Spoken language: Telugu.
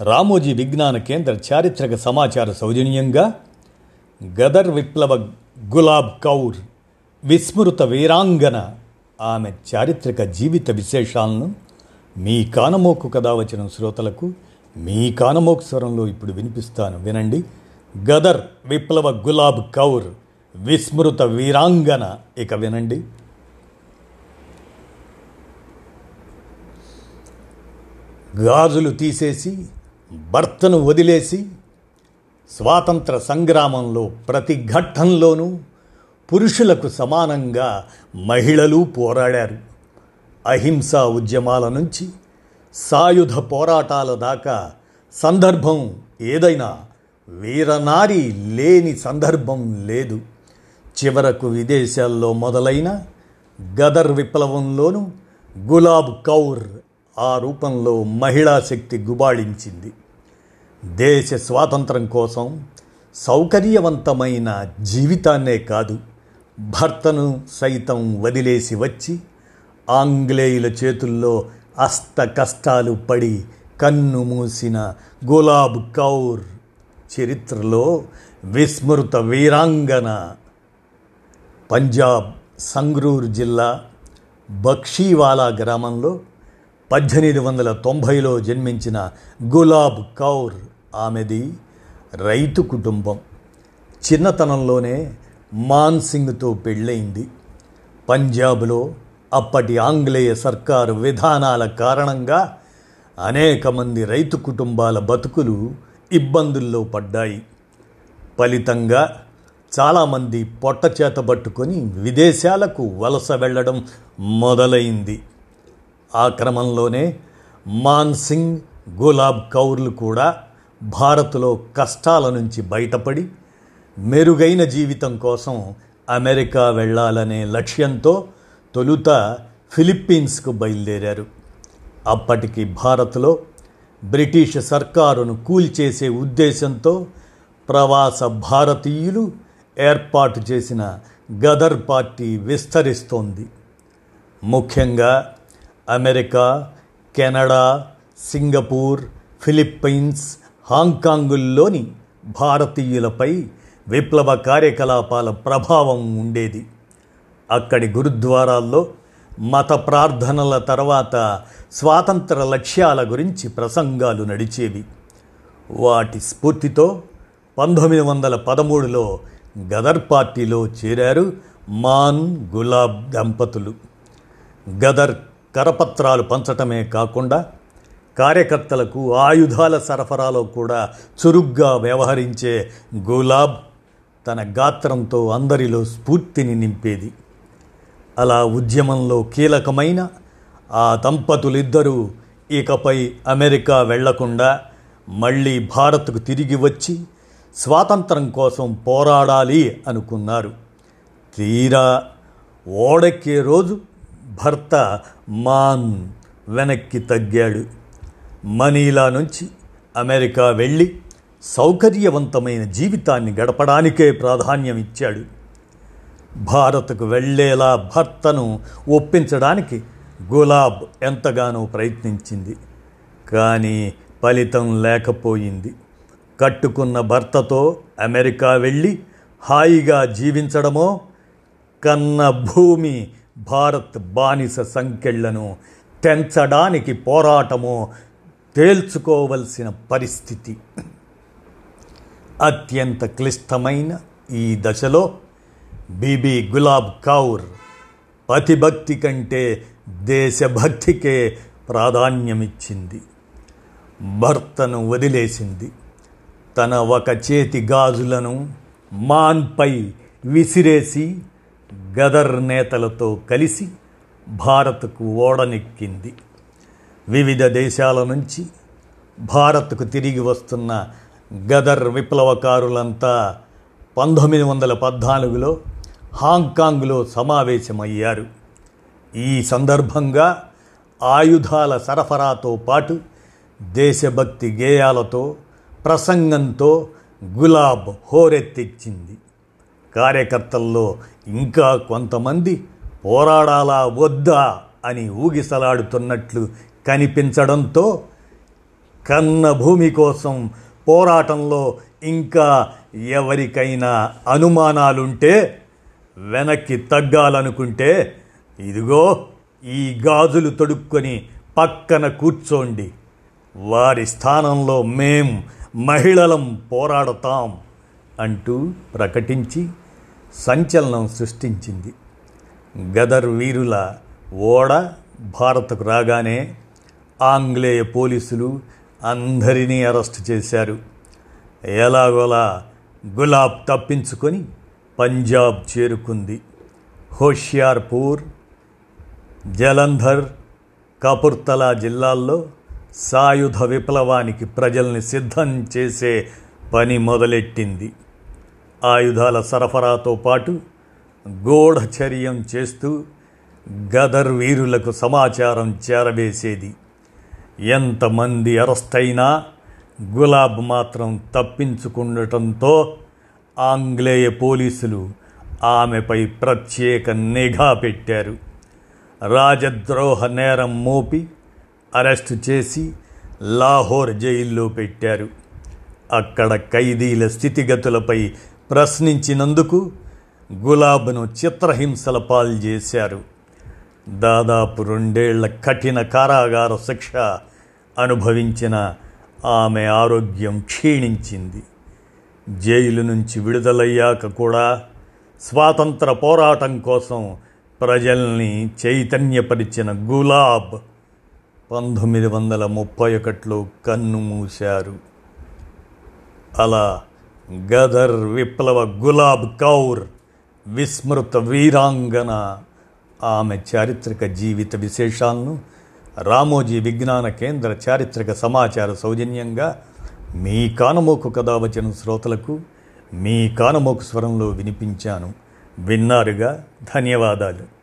రామోజీ విజ్ఞాన కేంద్ర చారిత్రక సమాచార సౌజన్యంగా గదర్ విప్లవ గులాబ్ కౌర్ విస్మృత వీరాంగన ఆమె చారిత్రక జీవిత విశేషాలను మీ కానమోకు కథ వచ్చిన శ్రోతలకు మీ కానమోకు స్వరంలో ఇప్పుడు వినిపిస్తాను. వినండి. గదర్ విప్లవ గులాబ్ కౌర్ విస్మృత వీరాంగన ఇక వినండి. గాజులు తీసేసి భర్తను వదిలేసి స్వాతంత్ర సంగ్రామంలో ప్రతి ఘట్టంలోనూ పురుషులకు సమానంగా మహిళలు పోరాడారు. అహింసా ఉద్యమాల నుంచి సాయుధ పోరాటాల దాకా సందర్భం ఏదైనా వీరనారి లేని సందర్భం లేదు. చివరకు విదేశాల్లో మొదలైన గదర్ విప్లవంలోనూ గులాబ్ కౌర్ ఆ రూపంలో మహిళా శక్తి గుబాళించింది. దేశ స్వాతంత్రం కోసం సౌకర్యవంతమైన జీవితాన్నే కాదు భర్తను సైతం వదిలేసి వచ్చి ఆంగ్లేయుల చేతుల్లో అస్త కష్టాలు పడి కన్ను మూసిన గులాబ్ కౌర్ చరిత్రలో విస్మృత వీరాంగన పంజాబ్ సంగ్రూర్ జిల్లా బక్షీవాలా గ్రామంలో పద్దెనిమిది వందల తొంభైలో జన్మించిన గులాబ్ కౌర్ ఆమెది రైతు కుటుంబం. చిన్నతనంలోనే మాన్ సింగ్తో పెళ్ళయింది. పంజాబ్లో అప్పటి ఆంగ్లేయ సర్కారు విధానాల కారణంగా అనేక మంది రైతు కుటుంబాల బతుకులు ఇబ్బందుల్లో పడ్డాయి. ఫలితంగా చాలామంది పొట్ట చేత పట్టుకొని విదేశాలకు వలస వెళ్ళడం మొదలైంది. ఆ క్రమంలోనే మాన్ సింగ్ గులాబ్ కౌర్లు కూడా భారత్లో కష్టాల నుంచి బయటపడి మెరుగైన జీవితం కోసం అమెరికా వెళ్ళాలనే లక్ష్యంతో తొలుత ఫిలిప్పీన్స్కు బయలుదేరారు. అప్పటికి భారత్లో బ్రిటిష్ సర్కారును కూల్చేసే ఉద్దేశంతో ప్రవాస భారతీయులు ఏర్పాటు చేసిన గదర్ పార్టీ విస్తరిస్తోంది. ముఖ్యంగా అమెరికా కెనడా సింగపూర్ ఫిలిప్పీన్స్ హాంకాంగుల్లోని భారతీయులపై విప్లవ కార్యకలాపాల ప్రభావం ఉండేది. అక్కడి గురుద్వారాల్లో మత ప్రార్థనల తర్వాత స్వాతంత్ర లక్ష్యాల గురించి ప్రసంగాలు నడిచేవి. వాటి స్ఫూర్తితో పంతొమ్మిది వందల పదమూడులో గదర్ పార్టీలో చేరారు మాన్ గులాబ్ దంపతులు. గదర్ కరపత్రాలు పంచటమే కాకుండా కార్యకర్తలకు ఆయుధాల సరఫరాలో కూడా చురుగ్గా వ్యవహరించే గులాబ్ తన గాత్రంతో అందరిలో స్ఫూర్తిని నింపేది. అలా ఉద్యమంలో కీలకమైన ఆ దంపతులిద్దరూ ఇకపై అమెరికా వెళ్ళకుండా మళ్ళీ భారత్కు తిరిగి వచ్చి స్వాతంత్రం కోసం పోరాడాలి అనుకున్నారు. తీరా ఓడెక్కే రోజు భర్త మాన్ వెనక్కి తగ్గాడు. మనీలా నుంచి అమెరికా వెళ్ళి సౌకర్యవంతమైన జీవితాన్ని గడపడానికే ప్రాధాన్యం ఇచ్చాడు. భారత్కు వెళ్ళేలా భర్తను ఒప్పించడానికి గులాబ్ ఎంతగానో ప్రయత్నించింది. కానీ ఫలితం లేకపోయింది. కట్టుకున్న భర్తతో అమెరికా వెళ్ళి హాయిగా జీవించడమో కన్న భూమి భారత్ బానిస సంఖ్యలను తెంచడానికి పోరాటము తేల్చుకోవలసిన పరిస్థితి. అత్యంత క్లిష్టమైన ఈ దశలో బీబీ గులాబ్ కౌర్ పతిభక్తి కంటే దేశభక్తికే ప్రాధాన్యమిచ్చింది. భర్తను వదిలేసింది. తన ఒక చేతి గాజులను మాన్పై విసిరేసి గదర్ నేతలతో కలిసి భారత్కు ఓడనెక్కింది. వివిధ దేశాల నుంచి భారత్కు తిరిగి వస్తున్న గదర్ విప్లవకారులంతా పంతొమ్మిది వందల పద్నాలుగులో హాంకాంగ్లో సమావేశమయ్యారు. ఈ సందర్భంగా ఆయుధాల సరఫరాతో పాటు దేశభక్తి గేయాలతో ప్రసంగంతో గులాబ్ హోరెత్తిచ్చింది. కార్యకర్తల్లో ఇంకా కొంతమంది పోరాడాలా వద్దా అని ఊగిసలాడుతున్నట్లు కనిపించడంతో కన్న భూమి కోసం పోరాటంలో ఇంకా ఎవరికైనా అనుమానాలుంటే వెనక్కి తగ్గాలనుకుంటే ఇదిగో ఈ గాజులు తొడుక్కొని పక్కన కూర్చోండి. వారి స్థానంలో మేం మహిళలం పోరాడతాం అంటూ ప్రకటించి సంచలనం సృష్టించింది. గదర్ వీరుల ఓడ భారత్కు రాగానే ఆంగ్లేయ పోలీసులు అందరినీ అరెస్ట్ చేశారు. ఎలాగోలా గులాబ్ తప్పించుకొని పంజాబ్ చేరుకుంది. హోషియార్పూర్ జలంధర్ కపుర్తలా జిల్లాల్లో సాయుధ విప్లవానికి ప్రజల్ని సిద్ధం చేసే పని మొదలెట్టింది. ఆయుధాల సరఫరాతో పాటు గూఢచర్యం చేస్తూ గదర్ వీరులకు సమాచారం చేరవేసేది. ఎంతమంది అరెస్టైనా గులాబ్ మాత్రం తప్పించుకుండటంతో ఆంగ్లేయ పోలీసులు ఆమెపై ప్రత్యేక నిఘా పెట్టారు. రాజద్రోహ నేరం మోపి అరెస్టు చేసి లాహోర్ జైల్లో పెట్టారు. అక్కడ ఖైదీల స్థితిగతులపై ప్రశ్నించినందుకు గులాబ్ను చిత్రహింసల పాల్చేశారు దాదాపు రెండేళ్ళ కఠిన కారాగార శిక్ష అనుభవించిన ఆమె ఆరోగ్యం క్షీణించింది. జైలు నుంచి విడుదలయ్యాక కూడా స్వాతంత్ర పోరాటం కోసం ప్రజల్ని చైతన్యపరిచిన గులాబ్ పంతొమ్మిది వందల ముప్పై ఒకటిలో కన్ను మూశారు. అలా గదర్ విప్లవ గులాబ్ కౌర్ విస్మృత వీరాంగన. ఆమె చారిత్రక జీవిత విశేషాలను రామోజీ విజ్ఞాన కేంద్ర చారిత్రక సమాచార సౌజన్యంగా మీ కానమోకు కథ వచ్చిన శ్రోతలకు మీ కానమోకు స్వరంలో వినిపించాను. విన్నారుగా? ధన్యవాదాలు.